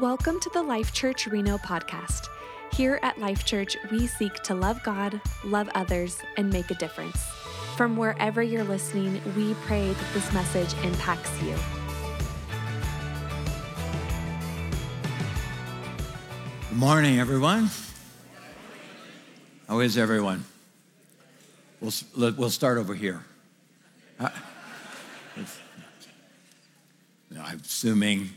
Welcome to the Life Church Reno podcast. Here at Life Church, we seek to love God, love others, and make a difference. From wherever you're listening, we pray that this message impacts you. Good morning, everyone. How is everyone? We'll, we'll start over here. Uh, I'm assuming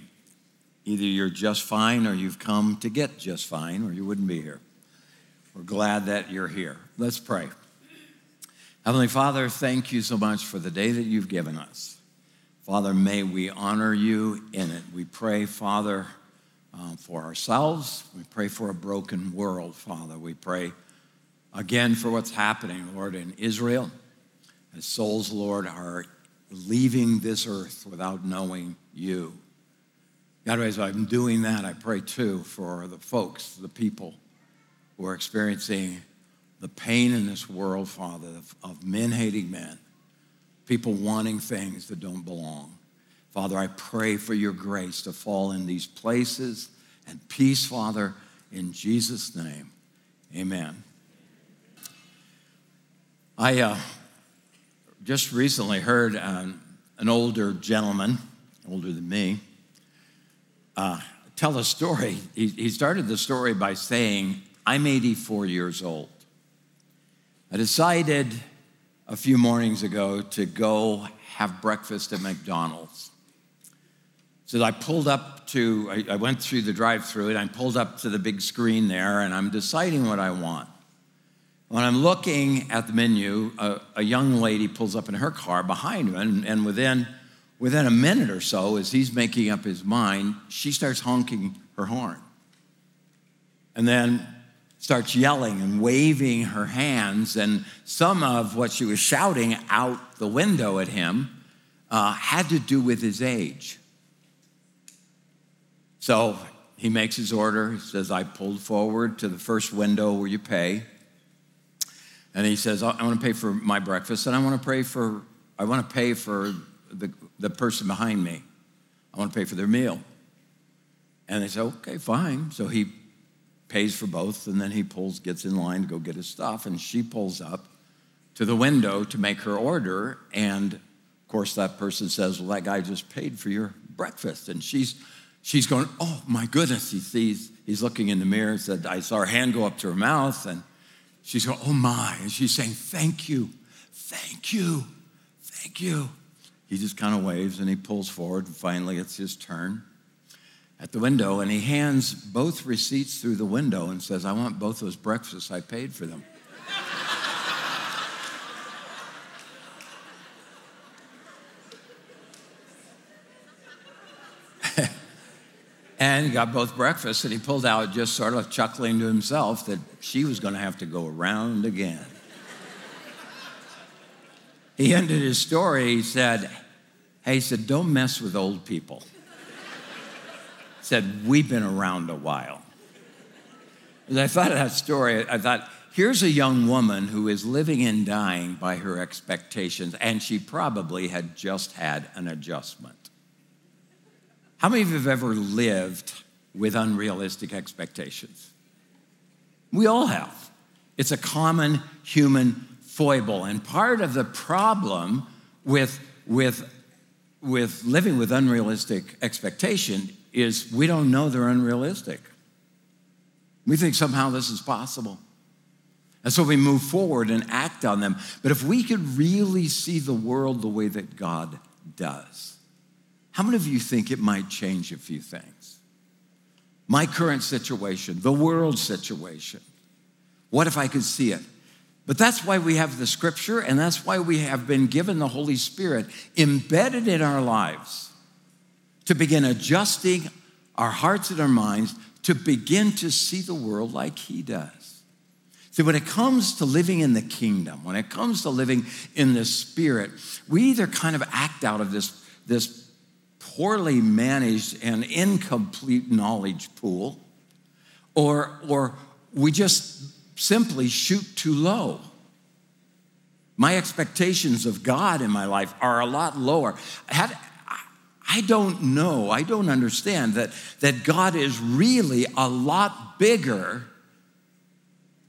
either you're just fine or you've come to get just fine or you wouldn't be here. We're glad that you're here. Let's pray. Heavenly Father, thank you so much for the day that you've given us. Father, may we honor you in it. We pray, Father, um, for ourselves. We pray for a broken world, Father. We pray again for what's happening, Lord, in Israel. As souls, Lord, are leaving this earth without knowing you. God, as I'm doing that, I pray too for the folks, the people who are experiencing the pain in this world, Father, of men hating men, people wanting things that don't belong. Father, I pray for your grace to fall in these places and peace, Father, in Jesus' name. Amen. I uh, just recently heard um, an older gentleman, older than me, uh, tell a story. He, he started the story by saying, I'm 84 years old. I decided a few mornings ago to go have breakfast at McDonald's. So I pulled up to, I, I went through the drive through and I pulled up to the big screen there and I'm deciding what I want. When I'm looking at the menu, a, a young lady pulls up in her car behind me, and, and within within a minute or so, as he's making up his mind, she starts honking her horn. And then starts yelling and waving her hands. And some of what she was shouting out the window at him uh, had to do with his age. So he makes his order. He says, I pulled forward to the first window where you pay. And he says, I want to pay for my breakfast and I want to pay for, I want to pay for the, the person behind me. I want to pay for their meal. And they say, okay, fine. So he pays for both, and then he pulls, gets in line to go get his stuff, and she pulls up to the window to make her order. And of course, that person says, Well, that guy just paid for your breakfast. And she's she's going, Oh my goodness. He sees, he's looking in the mirror and said, I saw her hand go up to her mouth, and she's going, Oh my. And she's saying, Thank you, thank you, thank you. He just kind of waves and he pulls forward, and finally it's his turn at the window, and he hands both receipts through the window and says, I want both those breakfasts, I paid for them. and got both breakfasts, and he pulled out just sort of chuckling to himself that she was going to have to go around again he ended his story. He said, Hey, he said, don't mess with old people. He said, We've been around a while. As I thought of that story, I thought, here's a young woman who is living and dying by her expectations, and she probably had just had an adjustment. How many of you have ever lived with unrealistic expectations? We all have. It's a common human foible. And part of the problem with, with, with living with unrealistic expectation is we don't know they're unrealistic. We think somehow this is possible. And so we move forward and act on them. But if we could really see the world the way that God does, how many of you think it might change a few things? My current situation, the world situation. What if I could see it? But that's why we have the scripture, and that's why we have been given the Holy Spirit embedded in our lives to begin adjusting our hearts and our minds to begin to see the world like He does. See, when it comes to living in the kingdom, when it comes to living in the Spirit, we either kind of act out of this, this poorly managed and incomplete knowledge pool, or, or we just simply shoot too low. My expectations of God in my life are a lot lower. I don't know, I don't understand that, that God is really a lot bigger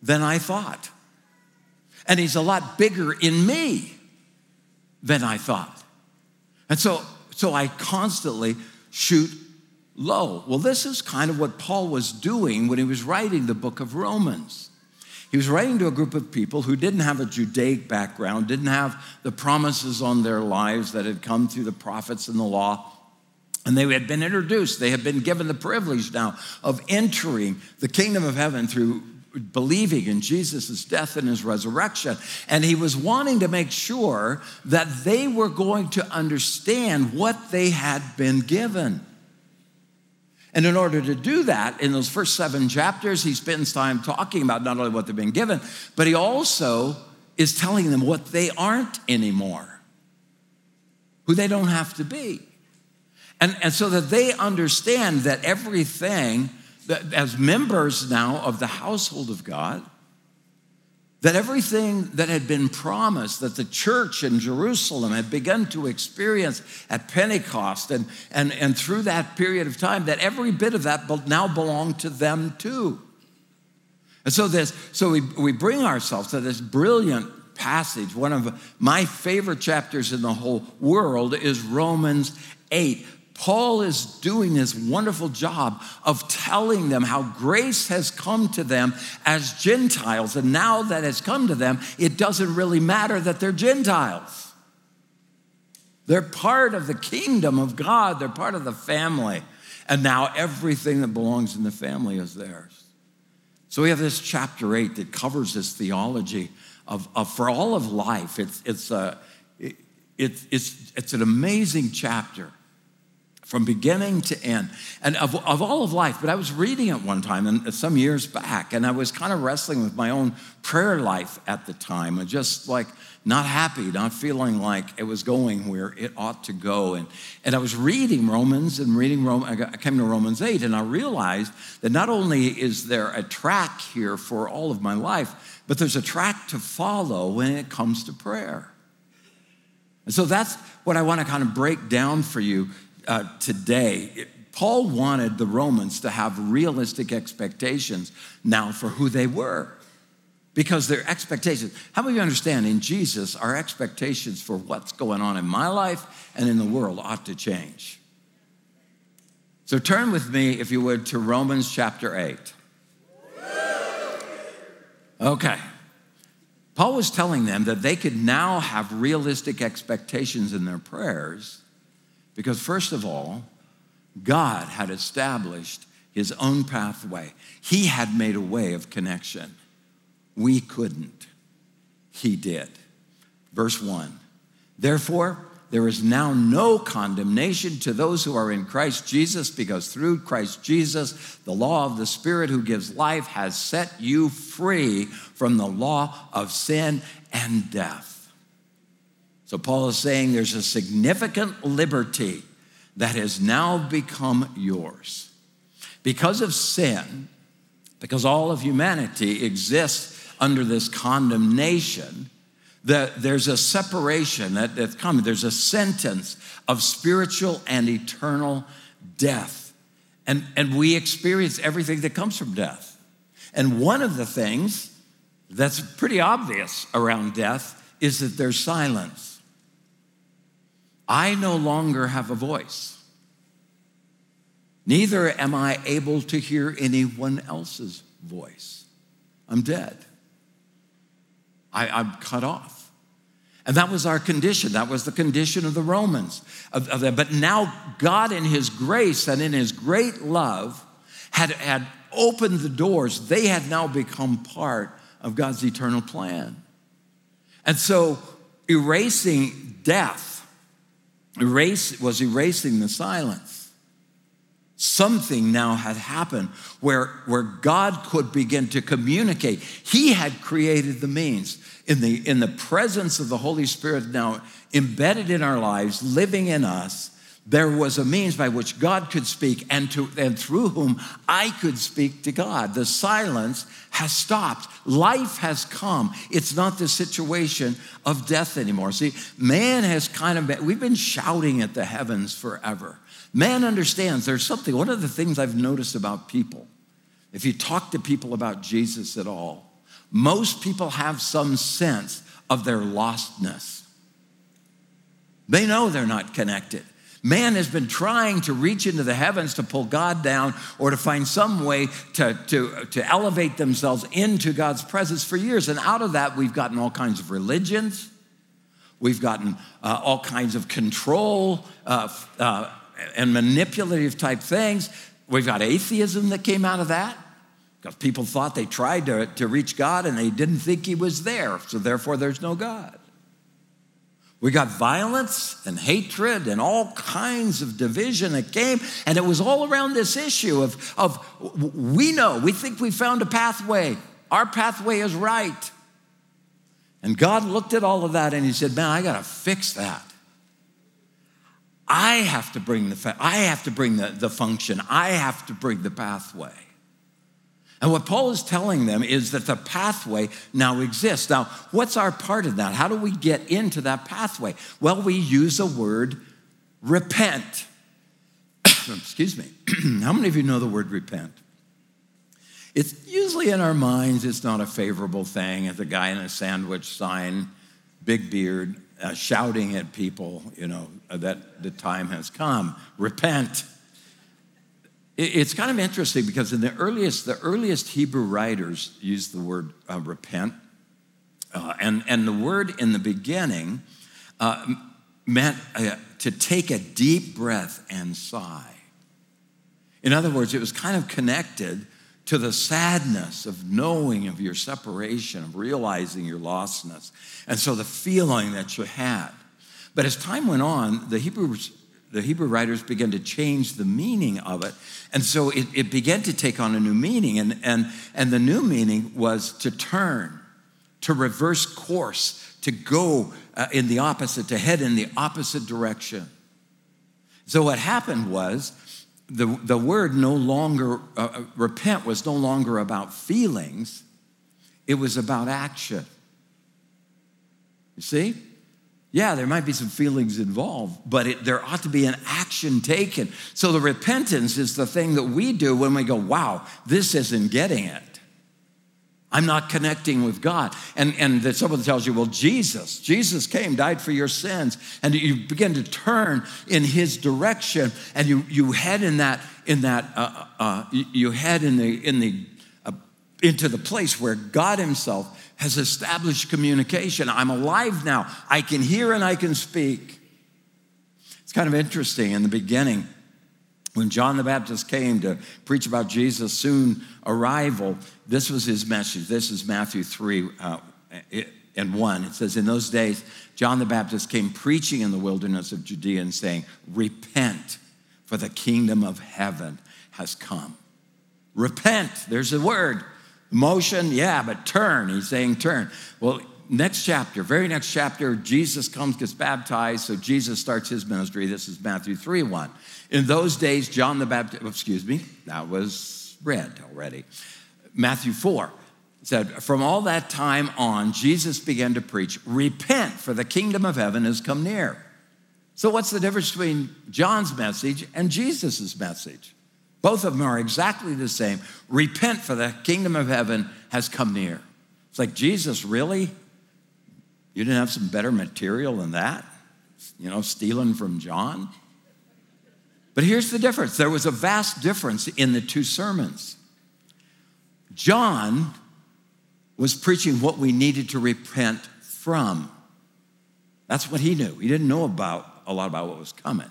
than I thought. And He's a lot bigger in me than I thought. And so, so I constantly shoot low. Well, this is kind of what Paul was doing when he was writing the book of Romans. He was writing to a group of people who didn't have a Judaic background, didn't have the promises on their lives that had come through the prophets and the law. And they had been introduced, they had been given the privilege now of entering the kingdom of heaven through believing in Jesus' death and his resurrection. And he was wanting to make sure that they were going to understand what they had been given. And in order to do that, in those first seven chapters, he spends time talking about not only what they've been given, but he also is telling them what they aren't anymore, who they don't have to be. And, and so that they understand that everything, that as members now of the household of God, that everything that had been promised that the church in Jerusalem had begun to experience at Pentecost and, and, and through that period of time, that every bit of that now belonged to them too. And so this, so we, we bring ourselves to this brilliant passage. One of my favorite chapters in the whole world is Romans 8. Paul is doing this wonderful job of telling them how grace has come to them as Gentiles. And now that it's come to them, it doesn't really matter that they're Gentiles. They're part of the kingdom of God, they're part of the family. And now everything that belongs in the family is theirs. So we have this chapter eight that covers this theology of, of for all of life. It's, it's, a, it, it's, it's an amazing chapter from beginning to end and of, of all of life. But i was reading it one time and some years back and i was kind of wrestling with my own prayer life at the time and just like not happy not feeling like it was going where it ought to go. And, and i was reading romans and reading Rome, i came to romans 8 and i realized that not only is there a track here for all of my life but there's a track to follow when it comes to prayer. And so that's what i want to kind of break down for you uh, today, Paul wanted the Romans to have realistic expectations now for who they were. Because their expectations, how many of you understand in Jesus, our expectations for what's going on in my life and in the world ought to change? So turn with me, if you would, to Romans chapter 8. Okay. Paul was telling them that they could now have realistic expectations in their prayers because, first of all, God had established his own pathway. He had made a way of connection. We couldn't. He did. Verse 1 Therefore, there is now no condemnation to those who are in Christ Jesus, because through Christ Jesus, the law of the Spirit who gives life has set you free from the law of sin and death. So Paul is saying there's a significant liberty that has now become yours. Because of sin, because all of humanity exists under this condemnation, that there's a separation that, that's coming. There's a sentence of spiritual and eternal death. And, and we experience everything that comes from death. And one of the things that's pretty obvious around death is that there's silence. I no longer have a voice. Neither am I able to hear anyone else's voice. I'm dead. I, am cut off. And that was our condition. That was the condition of the Romans. Of, of but now, God, in His grace and in His great love, had, had opened the doors. They had now become part of God's eternal plan. And so, erasing death erase, was erasing the silence. Something now had happened where, where God could begin to communicate. He had created the means. In the, in the presence of the Holy Spirit now embedded in our lives, living in us, there was a means by which God could speak and, to, and through whom I could speak to God. The silence has stopped. Life has come. It's not the situation of death anymore. See, man has kind of been, we've been shouting at the heavens forever. Man understands there's something, one of the things I've noticed about people, if you talk to people about Jesus at all, most people have some sense of their lostness. They know they're not connected. Man has been trying to reach into the heavens to pull God down or to find some way to, to, to elevate themselves into God's presence for years. And out of that, we've gotten all kinds of religions, we've gotten uh, all kinds of control uh, uh, and manipulative type things. We've got atheism that came out of that because people thought they tried to, to reach God and they didn't think He was there, so therefore there's no God. We got violence and hatred and all kinds of division that came, and it was all around this issue of, of we know, we think we found a pathway. Our pathway is right. And God looked at all of that and He said, Man, I got to fix that. I have to bring the, I have to bring the, the function, I have to bring the pathway. And what Paul is telling them is that the pathway now exists. Now, what's our part of that? How do we get into that pathway? Well, we use the word repent. Excuse me. How many of you know the word repent? It's usually in our minds, it's not a favorable thing. It's a guy in a sandwich sign, big beard, uh, shouting at people, you know, that the time has come. Repent. It's kind of interesting because in the earliest, the earliest Hebrew writers used the word uh, repent. Uh, and, and the word in the beginning uh, meant uh, to take a deep breath and sigh. In other words, it was kind of connected to the sadness of knowing of your separation, of realizing your lostness. And so the feeling that you had. But as time went on, the Hebrews the Hebrew writers began to change the meaning of it. And so it, it began to take on a new meaning. And, and, and the new meaning was to turn, to reverse course, to go uh, in the opposite, to head in the opposite direction. So what happened was the, the word no longer, uh, uh repent was no longer about feelings, it was about action. You see? Yeah, there might be some feelings involved, but it, there ought to be an action taken. So the repentance is the thing that we do when we go, wow, this isn't getting it. I'm not connecting with God. And, and that someone tells you, well, Jesus, Jesus came, died for your sins. And you begin to turn in his direction and you, you head in that, in that, uh, uh, you head in the, in the, uh, into the place where God himself has established communication. I'm alive now. I can hear and I can speak. It's kind of interesting in the beginning when John the Baptist came to preach about Jesus' soon arrival. This was his message. This is Matthew 3 uh, and 1. It says, In those days, John the Baptist came preaching in the wilderness of Judea and saying, Repent, for the kingdom of heaven has come. Repent, there's a word. Motion, yeah, but turn. He's saying turn. Well, next chapter, very next chapter, Jesus comes, gets baptized. So Jesus starts his ministry. This is Matthew 3 1. In those days, John the Baptist, excuse me, that was read already. Matthew 4 said, From all that time on, Jesus began to preach, Repent, for the kingdom of heaven has come near. So, what's the difference between John's message and Jesus' message? Both of them are exactly the same. Repent, for the kingdom of heaven has come near. It's like, Jesus, really? You didn't have some better material than that? You know, stealing from John? But here's the difference there was a vast difference in the two sermons. John was preaching what we needed to repent from. That's what he knew. He didn't know about a lot about what was coming.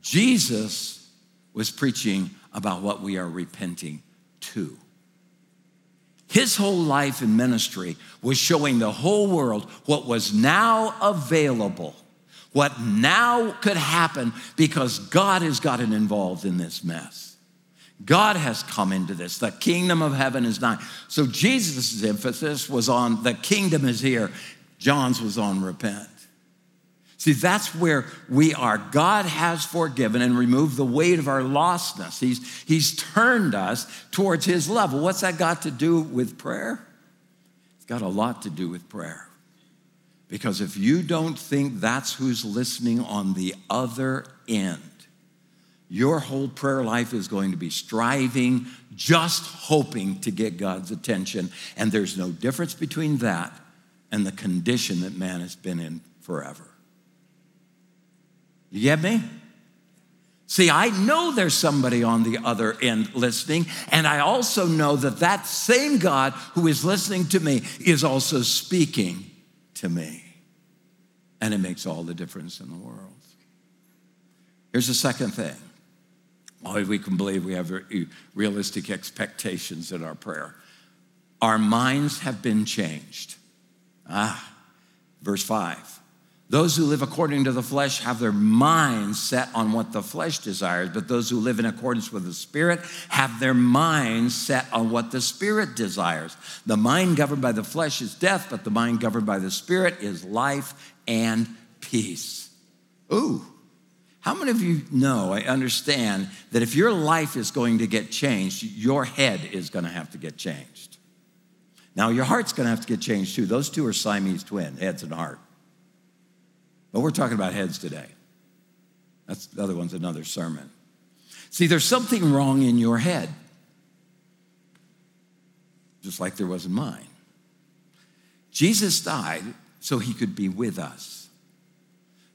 Jesus was preaching about what we are repenting to. His whole life in ministry was showing the whole world what was now available, what now could happen because God has gotten involved in this mess. God has come into this. The kingdom of heaven is nigh. So Jesus' emphasis was on the kingdom is here. John's was on repent. See, that's where we are. God has forgiven and removed the weight of our lostness. He's, he's turned us towards His level. What's that got to do with prayer? It's got a lot to do with prayer. Because if you don't think that's who's listening on the other end, your whole prayer life is going to be striving, just hoping to get God's attention. And there's no difference between that and the condition that man has been in forever. You get me? See, I know there's somebody on the other end listening, and I also know that that same God who is listening to me is also speaking to me. And it makes all the difference in the world. Here's the second thing why we can believe we have realistic expectations in our prayer. Our minds have been changed. Ah, verse 5. Those who live according to the flesh have their minds set on what the flesh desires, but those who live in accordance with the Spirit have their minds set on what the Spirit desires. The mind governed by the flesh is death, but the mind governed by the Spirit is life and peace. Ooh. How many of you know, I understand that if your life is going to get changed, your head is going to have to get changed? Now, your heart's going to have to get changed too. Those two are Siamese twin, heads and heart. But we're talking about heads today. That's the other one's another sermon. See, there's something wrong in your head, just like there was in mine. Jesus died so he could be with us.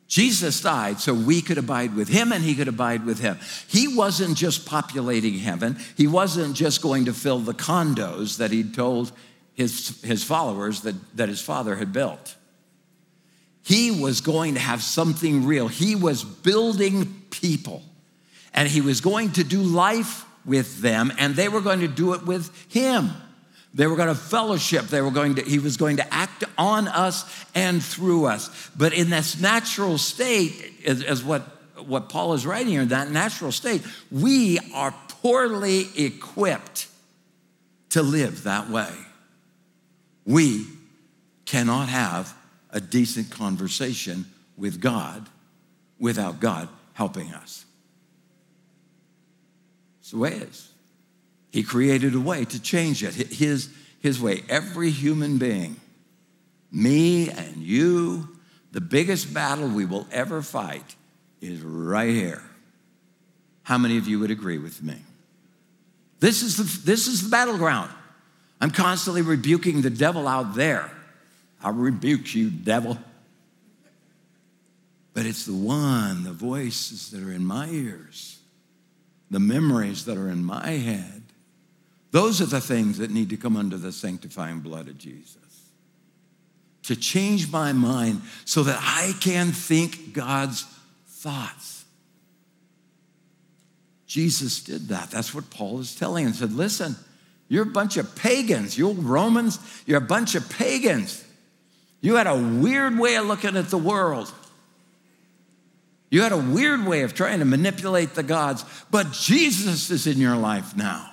Jesus died so we could abide with him and he could abide with him. He wasn't just populating heaven, he wasn't just going to fill the condos that he'd told his, his followers that, that his father had built. He was going to have something real. He was building people, and he was going to do life with them, and they were going to do it with him. They were going to fellowship. They were going to, he was going to act on us and through us. But in this natural state, as, as what, what Paul is writing here, that natural state, we are poorly equipped to live that way we cannot have a decent conversation with God without God helping us. It's the way it is. He created a way to change it, his, his way. Every human being, me and you, the biggest battle we will ever fight is right here. How many of you would agree with me? This is the, this is the battleground. I'm constantly rebuking the devil out there. I rebuke you, devil. But it's the one, the voices that are in my ears, the memories that are in my head. Those are the things that need to come under the sanctifying blood of Jesus. To change my mind so that I can think God's thoughts. Jesus did that. That's what Paul is telling and said, listen, you're a bunch of pagans. You Romans, you're a bunch of pagans. You had a weird way of looking at the world. You had a weird way of trying to manipulate the gods, but Jesus is in your life now.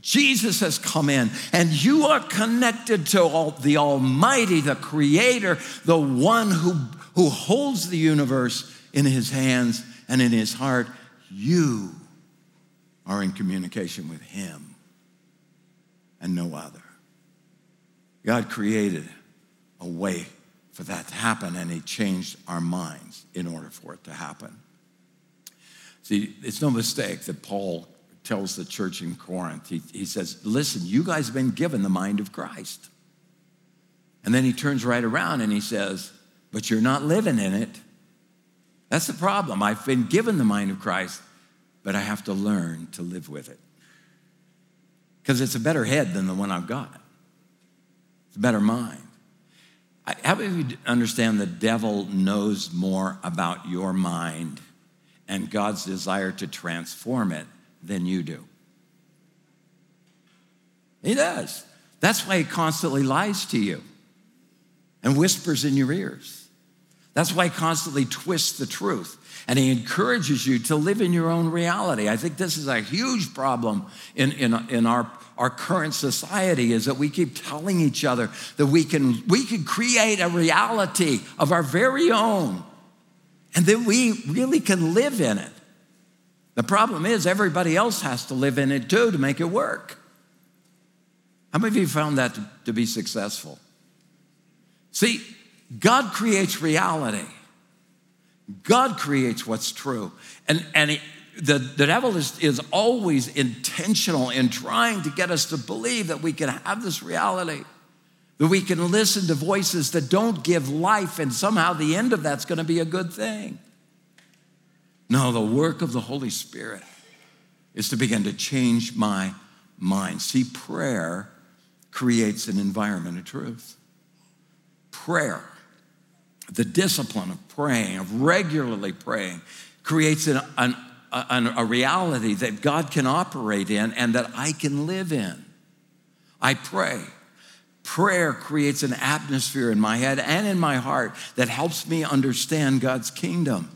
Jesus has come in, and you are connected to all, the Almighty, the Creator, the one who, who holds the universe in His hands and in His heart. You are in communication with Him and no other. God created a way for that to happen, and He changed our minds in order for it to happen. See, it's no mistake that Paul tells the church in Corinth, he, he says, Listen, you guys have been given the mind of Christ. And then he turns right around and he says, But you're not living in it. That's the problem. I've been given the mind of Christ, but I have to learn to live with it because it's a better head than the one I've got. It's a better mind. How many of you understand the devil knows more about your mind and God's desire to transform it than you do? He does. That's why he constantly lies to you and whispers in your ears. That's why he constantly twists the truth and he encourages you to live in your own reality. I think this is a huge problem in, in, in our, our current society is that we keep telling each other that we can, we can create a reality of our very own. And then we really can live in it. The problem is, everybody else has to live in it too to make it work. How many of you found that to, to be successful? See, God creates reality. God creates what's true. And, and he, the, the devil is, is always intentional in trying to get us to believe that we can have this reality, that we can listen to voices that don't give life, and somehow the end of that's going to be a good thing. No, the work of the Holy Spirit is to begin to change my mind. See, prayer creates an environment of truth. Prayer the discipline of praying, of regularly praying, creates an, an, an, a reality that God can operate in and that I can live in. I pray. Prayer creates an atmosphere in my head and in my heart that helps me understand God's kingdom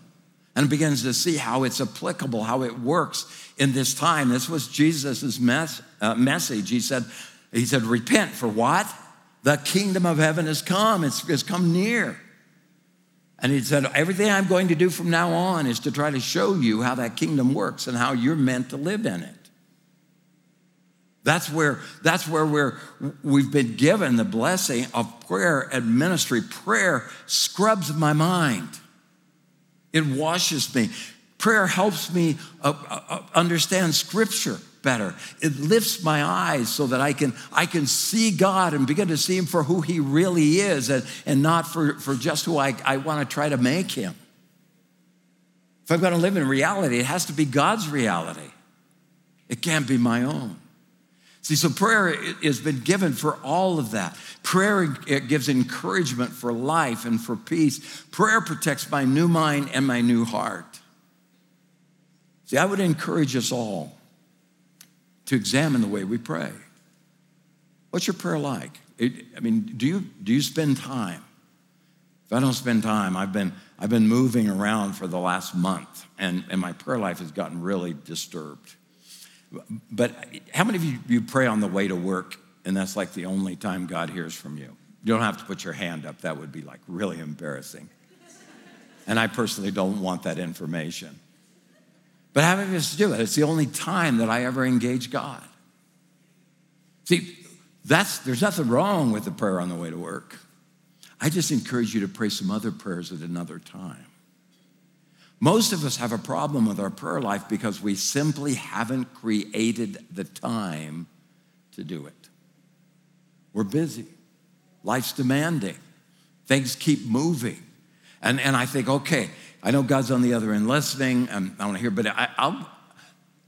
and begins to see how it's applicable, how it works in this time. This was Jesus' mes- uh, message. He said, he said, repent for what? The kingdom of heaven has come. It's, it's come near. And he said, Everything I'm going to do from now on is to try to show you how that kingdom works and how you're meant to live in it. That's where, that's where we're, we've been given the blessing of prayer and ministry. Prayer scrubs my mind, it washes me. Prayer helps me uh, uh, uh understand scripture better. It lifts my eyes so that I can, I can see God and begin to see Him for who He really is and, and not for, for just who I, I want to try to make Him. If I'm going to live in reality, it has to be God's reality. It can't be my own. See, so prayer has been given for all of that. Prayer gives encouragement for life and for peace. Prayer protects my new mind and my new heart. See, I would encourage us all to examine the way we pray. What's your prayer like? It, I mean, do you, do you spend time? If I don't spend time, I've been, I've been moving around for the last month, and, and my prayer life has gotten really disturbed. But how many of you, you pray on the way to work, and that's like the only time God hears from you? You don't have to put your hand up, that would be like really embarrassing. And I personally don't want that information. But having this to do it, it's the only time that I ever engage God. See, that's, there's nothing wrong with the prayer on the way to work. I just encourage you to pray some other prayers at another time. Most of us have a problem with our prayer life because we simply haven't created the time to do it. We're busy, life's demanding, things keep moving. And, and I think, okay, I know God's on the other end listening, and I want to hear, but I, I'll,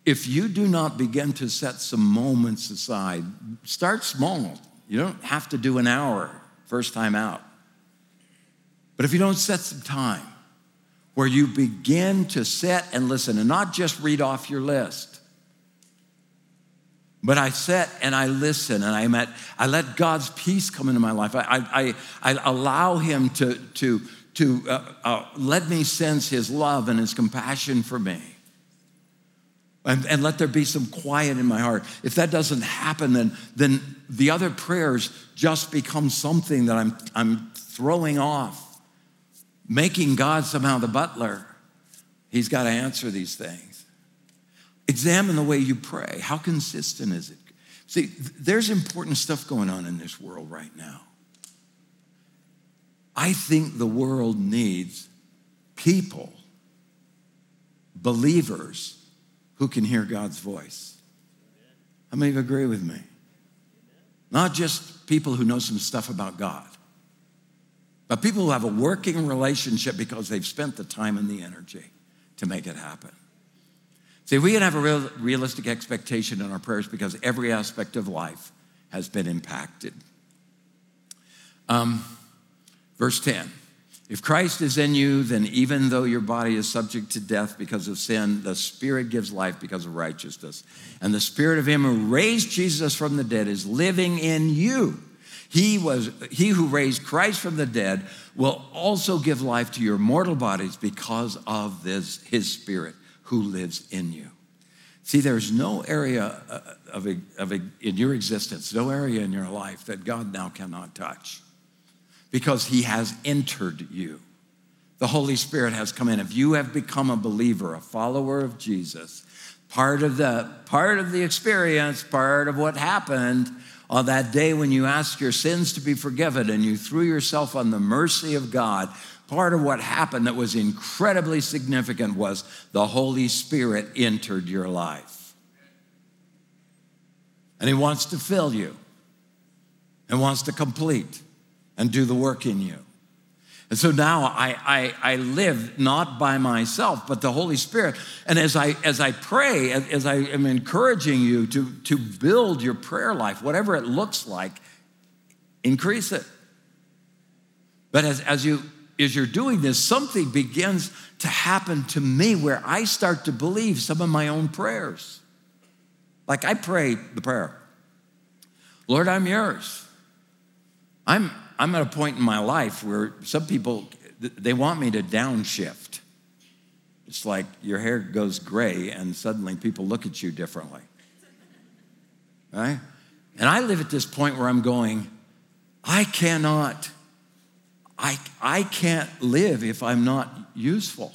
if you do not begin to set some moments aside, start small. You don't have to do an hour first time out. But if you don't set some time where you begin to sit and listen and not just read off your list, but I sit and I listen and I, I let God's peace come into my life. I, I, I allow Him to, to, to uh, uh, let me sense his love and his compassion for me. And, and, let there be some quiet in my heart. If that doesn't happen, then, then the other prayers just become something that I'm, I'm throwing off, making God somehow the butler. He's got to answer these things. Examine the way you pray. How consistent is it? See, there's important stuff going on in this world right now. I think the world needs people, believers, who can hear God's voice. How many of you agree with me? Not just people who know some stuff about God, but people who have a working relationship because they've spent the time and the energy to make it happen. See, we can have a real, realistic expectation in our prayers because every aspect of life has been impacted. Um, Verse 10 If Christ is in you, then even though your body is subject to death because of sin, the Spirit gives life because of righteousness. And the Spirit of Him who raised Jesus from the dead is living in you. He, was, he who raised Christ from the dead will also give life to your mortal bodies because of this, his Spirit who lives in you. See, there's no area uh, of, of in your existence, no area in your life that God now cannot touch because he has entered you. the Holy Spirit has come in. If you have become a believer, a follower of Jesus, part of the part of the experience, part of what happened on that day when you asked your sins to be forgiven and you threw yourself on the mercy of God, part of what happened that was incredibly significant was the Holy Spirit entered your life. And He wants to fill you and wants to complete and do the work in you. And so now I, I, I, live not by myself, but the Holy Spirit. And as I, as I pray, as I am encouraging you to, to build your prayer life, whatever it looks like, increase it. But as, as, you, as you're doing this, something begins to happen to me where I start to believe some of my own prayers. Like I pray the prayer Lord, I'm yours. I'm, I'm at a point in my life where some people, they want me to downshift. It's like your hair goes gray and suddenly people look at you differently. Right? And I live at this point where I'm going, I cannot, I, I can't live if I'm not useful.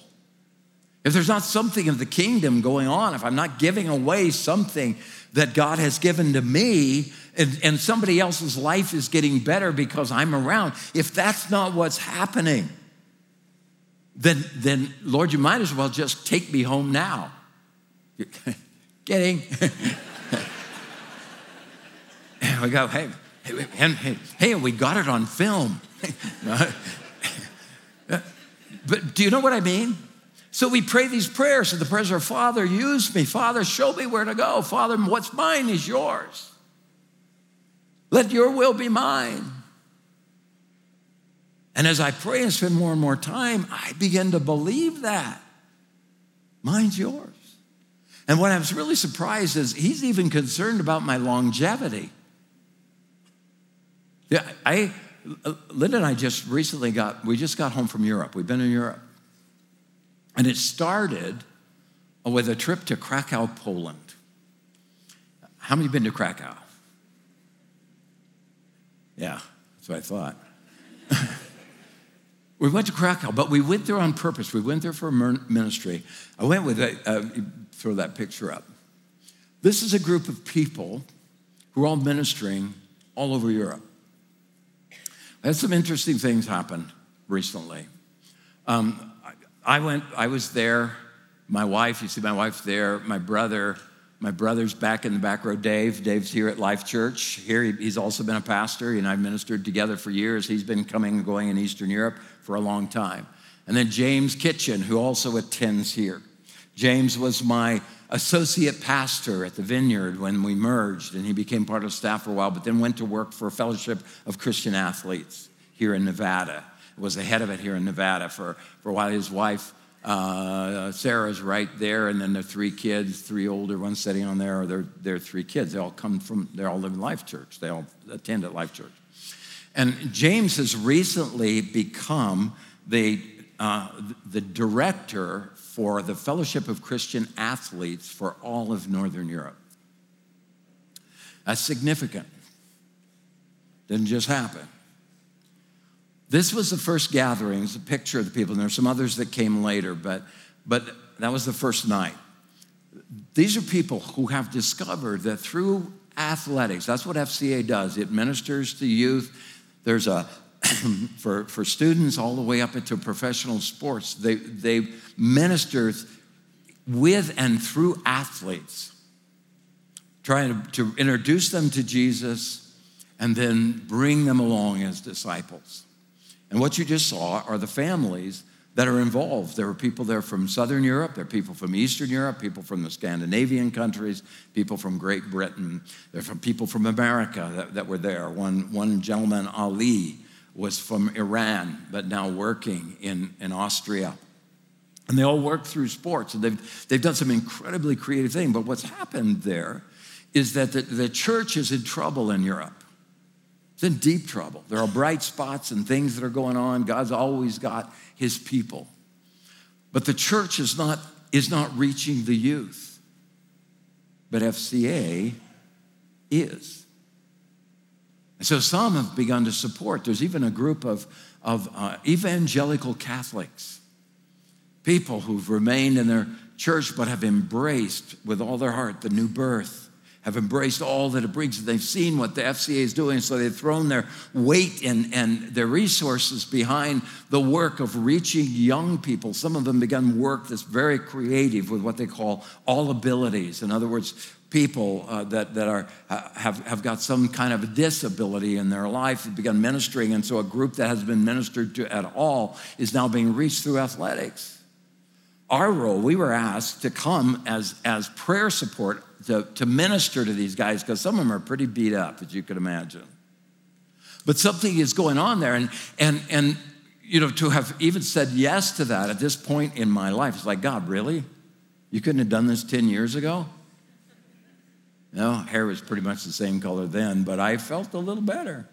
If there's not something of the kingdom going on, if I'm not giving away something that God has given to me, and, and somebody else's life is getting better because I'm around, if that's not what's happening, then, then Lord, you might as well just take me home now. Kidding. we go, hey, hey, hey, hey, we got it on film. but do you know what I mean? So we pray these prayers, and the prayers are, Father, use me. Father, show me where to go. Father, what's mine is yours. Let your will be mine. And as I pray and spend more and more time, I begin to believe that. Mine's yours. And what I was really surprised is he's even concerned about my longevity. Yeah, I, Linda and I just recently got, we just got home from Europe. We've been in Europe. And it started with a trip to Krakow, Poland. How many been to Krakow? Yeah, that's what I thought. we went to Krakow, but we went there on purpose. We went there for ministry. I went with, uh, throw that picture up. This is a group of people who are all ministering all over Europe. I had some interesting things happen recently. Um, I went, I was there, my wife, you see my wife there, my brother, my brother's back in the back row, Dave. Dave's here at Life Church. Here, he's also been a pastor. He and I've ministered together for years. He's been coming and going in Eastern Europe for a long time. And then James Kitchen, who also attends here. James was my associate pastor at the vineyard when we merged, and he became part of staff for a while, but then went to work for a fellowship of Christian athletes here in Nevada. Was the head of it here in Nevada for, for a while. His wife uh, Sarah's right there, and then the three kids, three older ones sitting on there, are their, their three kids. They all come from, they all live in Life Church. They all attend at Life Church. And James has recently become the, uh, the director for the Fellowship of Christian Athletes for all of Northern Europe. That's significant. Didn't just happen. This was the first gathering, it's a picture of the people, and there are some others that came later, but, but that was the first night. These are people who have discovered that through athletics, that's what FCA does, it ministers to youth. There's a, for, for students all the way up into professional sports, they, they minister with and through athletes, trying to, to introduce them to Jesus and then bring them along as disciples. And what you just saw are the families that are involved. There were people there from Southern Europe, there are people from Eastern Europe, people from the Scandinavian countries, people from Great Britain, there are people from America that, that were there. One, one gentleman, Ali, was from Iran, but now working in, in Austria. And they all work through sports, and they've, they've done some incredibly creative things. But what's happened there is that the, the church is in trouble in Europe. It's in deep trouble. There are bright spots and things that are going on. God's always got his people. But the church is not, is not reaching the youth. But FCA is. And so some have begun to support. There's even a group of, of uh, evangelical Catholics, people who've remained in their church but have embraced with all their heart the new birth have embraced all that it brings. They've seen what the FCA is doing, so they've thrown their weight and, and their resources behind the work of reaching young people. Some of them begun work that's very creative with what they call all abilities. In other words, people uh, that, that are, have, have got some kind of a disability in their life have begun ministering. And so a group that has been ministered to at all is now being reached through athletics. Our role, we were asked to come as, as prayer support to, to minister to these guys because some of them are pretty beat up, as you could imagine. But something is going on there. And, and, and, you know, to have even said yes to that at this point in my life, it's like, God, really? You couldn't have done this 10 years ago? No, hair was pretty much the same color then, but I felt a little better.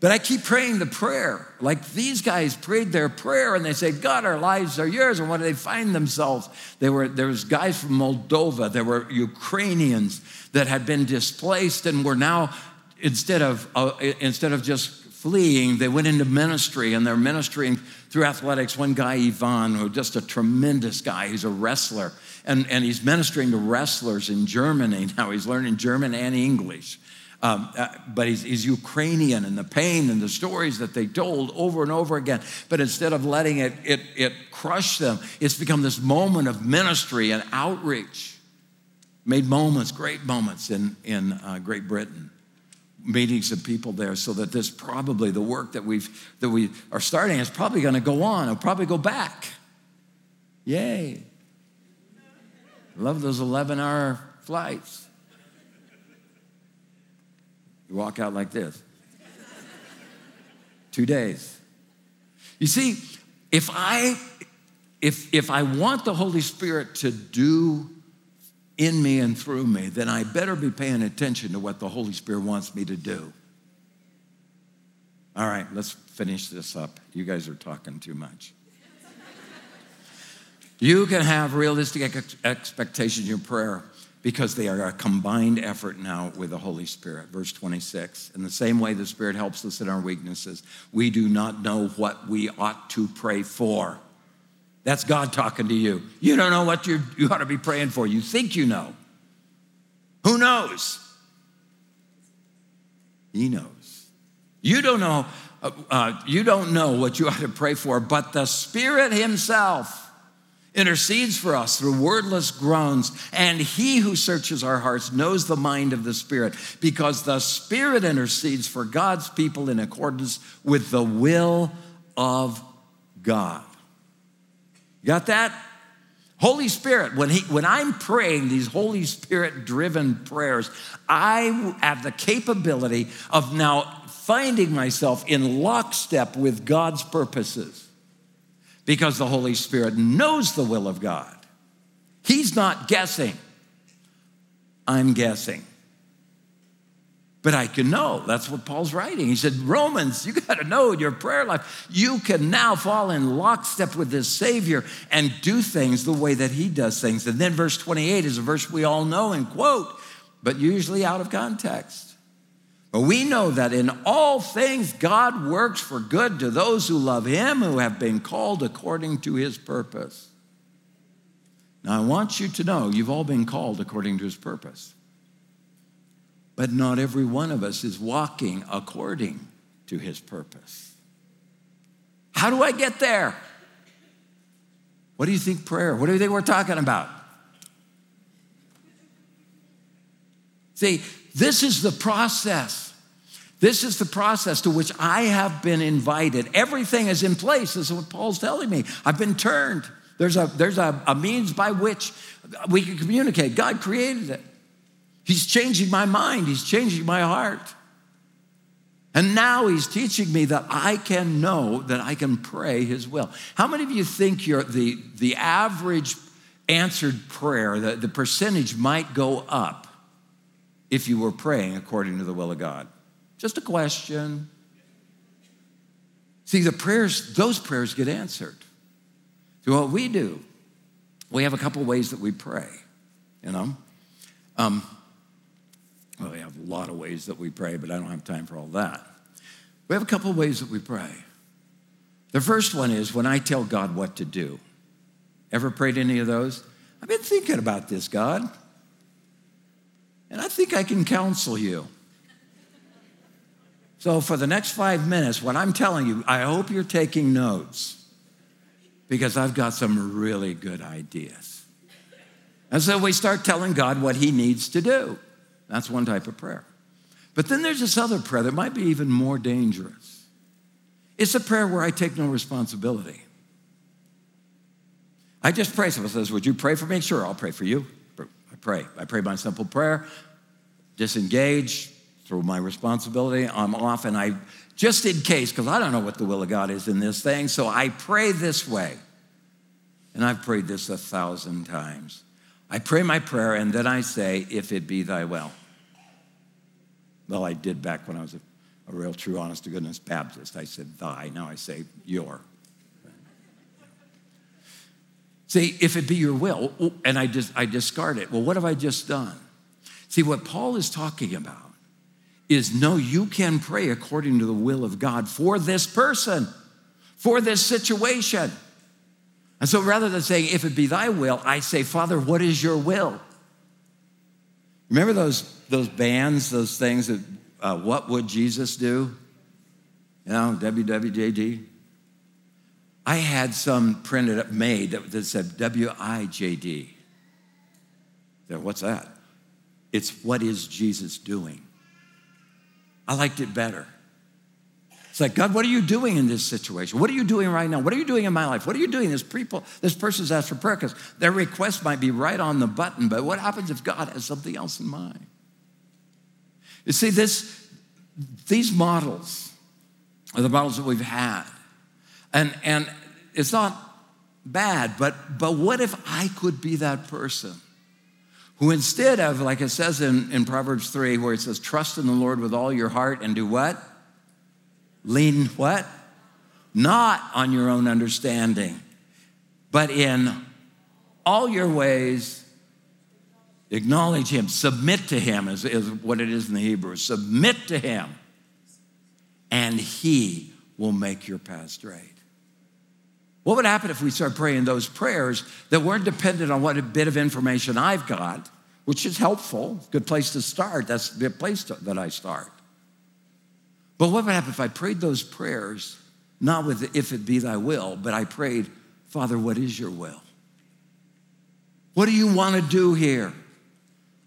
But I keep praying the prayer. Like these guys prayed their prayer and they say, God, our lives are yours. And what do they find themselves? They were, there was guys from Moldova, there were Ukrainians that had been displaced and were now, instead of, uh, instead of just fleeing, they went into ministry and they're ministering through athletics. One guy, Ivan, who just a tremendous guy, he's a wrestler. And, and he's ministering to wrestlers in Germany now. He's learning German and English. Um, uh, but he's, he's, Ukrainian and the pain and the stories that they told over and over again. But instead of letting it, it, it crush them, it's become this moment of ministry and outreach. Made moments, great moments in, in uh, Great Britain. Meetings of people there, so that this probably the work that we've that we are starting is probably going to go on. It'll probably go back. Yay! Love those 11 hour flights. You walk out like this. Two days. You see, if I if if I want the Holy Spirit to do in me and through me, then I better be paying attention to what the Holy Spirit wants me to do. All right, let's finish this up. You guys are talking too much. you can have realistic expectations in your prayer because they are a combined effort now with the Holy Spirit. Verse 26. In the same way the Spirit helps us in our weaknesses, we do not know what we ought to pray for. That's God talking to you. You don't know what you, ought to be praying for. You think you know. Who knows? He knows. You don't know. Uh, uh, you don't know what you ought to pray for, but the Spirit Himself intercedes for us through wordless groans, and he who searches our hearts knows the mind of the Spirit, because the Spirit intercedes for God's people in accordance with the will of God. got that? Holy Spirit, when, he, when I'm praying these Holy Spirit driven prayers, I have the capability of now finding myself in lockstep with God's purposes because the Holy Spirit knows the will of God. He's not guessing. I'm guessing. But I can know. That's what Paul's writing. He said, Romans, you got to know in your prayer life. You can now fall in lockstep with this Savior and do things the way that He does things. And then verse 28 is a verse we all know and quote, but usually out of context. But we know that in all things God works for good to those who love him, who have been called according to his purpose. Now, I want you to know you've all been called according to his purpose. But not every one of us is walking according to his purpose. How do I get there? What do you think prayer? What do you think we're talking about? See, this is the process. This is the process to which I have been invited. Everything is in place. This is what Paul's telling me. I've been turned. There's a, there's a, a means by which we can communicate. God created it. He's changing my mind, He's changing my heart. And now He's teaching me that I can know that I can pray His will. How many of you think you're the, the average answered prayer, the, the percentage might go up if you were praying according to the will of God? Just a question. See, the prayers, those prayers get answered. So what we do, we have a couple ways that we pray, you know. Um, well, we have a lot of ways that we pray, but I don't have time for all that. We have a couple ways that we pray. The first one is when I tell God what to do. Ever prayed any of those? I've been thinking about this, God, and I think I can counsel you. So, for the next five minutes, what I'm telling you, I hope you're taking notes because I've got some really good ideas. And so we start telling God what He needs to do. That's one type of prayer. But then there's this other prayer that might be even more dangerous. It's a prayer where I take no responsibility. I just pray. Someone says, Would you pray for me? Sure, I'll pray for you. Pray. I pray my simple prayer, disengage, through my responsibility. I'm off, and I, just in case, because I don't know what the will of God is in this thing, so I pray this way. And I've prayed this a thousand times. I pray my prayer, and then I say, If it be thy will. Well, I did back when I was a, a real, true, honest to goodness Baptist. I said thy. Now I say your. See, if it be your will, and I just I discard it. Well, what have I just done? See, what Paul is talking about is no, you can pray according to the will of God for this person, for this situation. And so rather than saying, if it be thy will, I say, Father, what is your will? Remember those, those bands, those things that, uh, what would Jesus do? You know, WWJD. I had some printed up, made that, that said WIJD. What's that? It's what is Jesus doing? I liked it better. It's like, God, what are you doing in this situation? What are you doing right now? What are you doing in my life? What are you doing? This people, this person's asked for prayer because their request might be right on the button, but what happens if God has something else in mind? You see, this, these models are the models that we've had. And, and it's not bad, but, but what if I could be that person? who instead of, like it says in, in Proverbs 3, where it says, trust in the Lord with all your heart and do what? Lean what? Not on your own understanding, but in all your ways, acknowledge Him, submit to Him, is, is what it is in the Hebrew. Submit to Him, and He will make your path straight. What would happen if we start praying those prayers that weren't dependent on what a bit of information I've got, which is helpful, good place to start. That's the place to, that I start. But what would happen if I prayed those prayers, not with if it be thy will, but I prayed, Father, what is your will? What do you want to do here?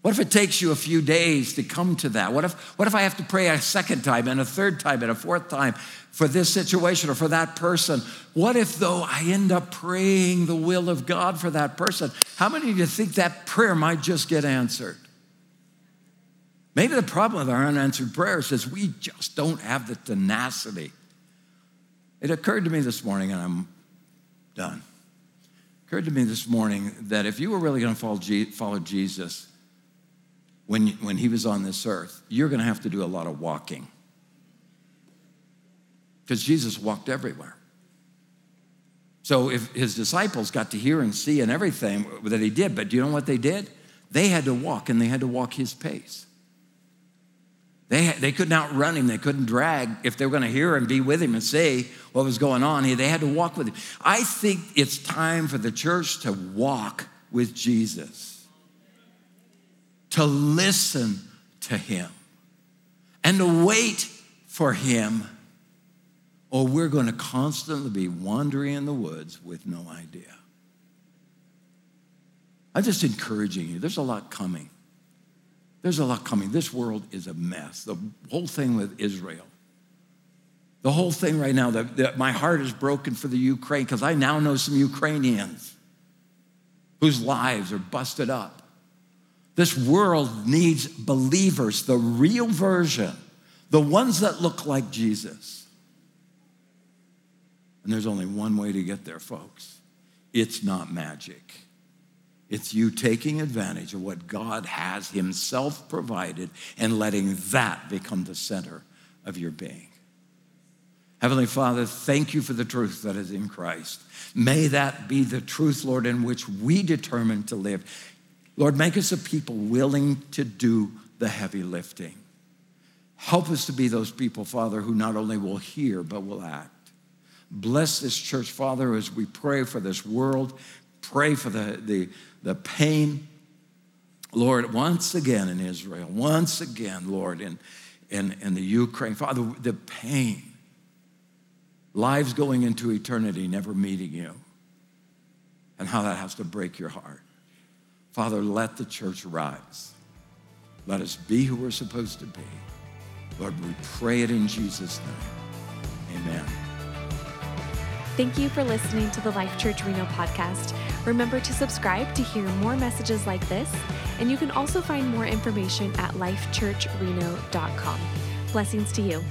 What if it takes you a few days to come to that? What if, what if I have to pray a second time and a third time and a fourth time for this situation or for that person? What if, though, I end up praying the will of God for that person? How many of you think that prayer might just get answered? Maybe the problem with our unanswered prayers is we just don't have the tenacity. It occurred to me this morning, and I'm done. It occurred to me this morning that if you were really going to follow Jesus, when, when he was on this earth, you're going to have to do a lot of walking. Because Jesus walked everywhere. So if his disciples got to hear and see and everything that he did, but do you know what they did? They had to walk and they had to walk his pace. They, they couldn't outrun him. They couldn't drag. If they were going to hear and be with him and see what was going on, they had to walk with him. I think it's time for the church to walk with Jesus to listen to Him and to wait for Him, or we're going to constantly be wandering in the woods with no idea. I'm just encouraging you. There's a lot coming. There's a lot coming. This world is a mess. The whole thing with Israel. The whole thing right now, that, that my heart is broken for the Ukraine because I now know some Ukrainians whose lives are busted up this world needs believers, the real version, the ones that look like Jesus. And there's only one way to get there, folks. It's not magic. It's you taking advantage of what God has Himself provided and letting that become the center of your being. Heavenly Father, thank you for the truth that is in Christ. May that be the truth, Lord, in which we determine to live. Lord, make us a people willing to do the heavy lifting. Help us to be those people, Father, who not only will hear, but will act. Bless this church, Father, as we pray for this world, pray for the, the, the pain, Lord, once again in Israel, once again, Lord, in, in, in the Ukraine. Father, the pain, lives going into eternity, never meeting you, and how that has to break your heart. Father, let the church rise. Let us be who we're supposed to be. Lord, we pray it in Jesus' name. Amen. Thank you for listening to the Life Church Reno podcast. Remember to subscribe to hear more messages like this, and you can also find more information at lifechurchreno.com. Blessings to you.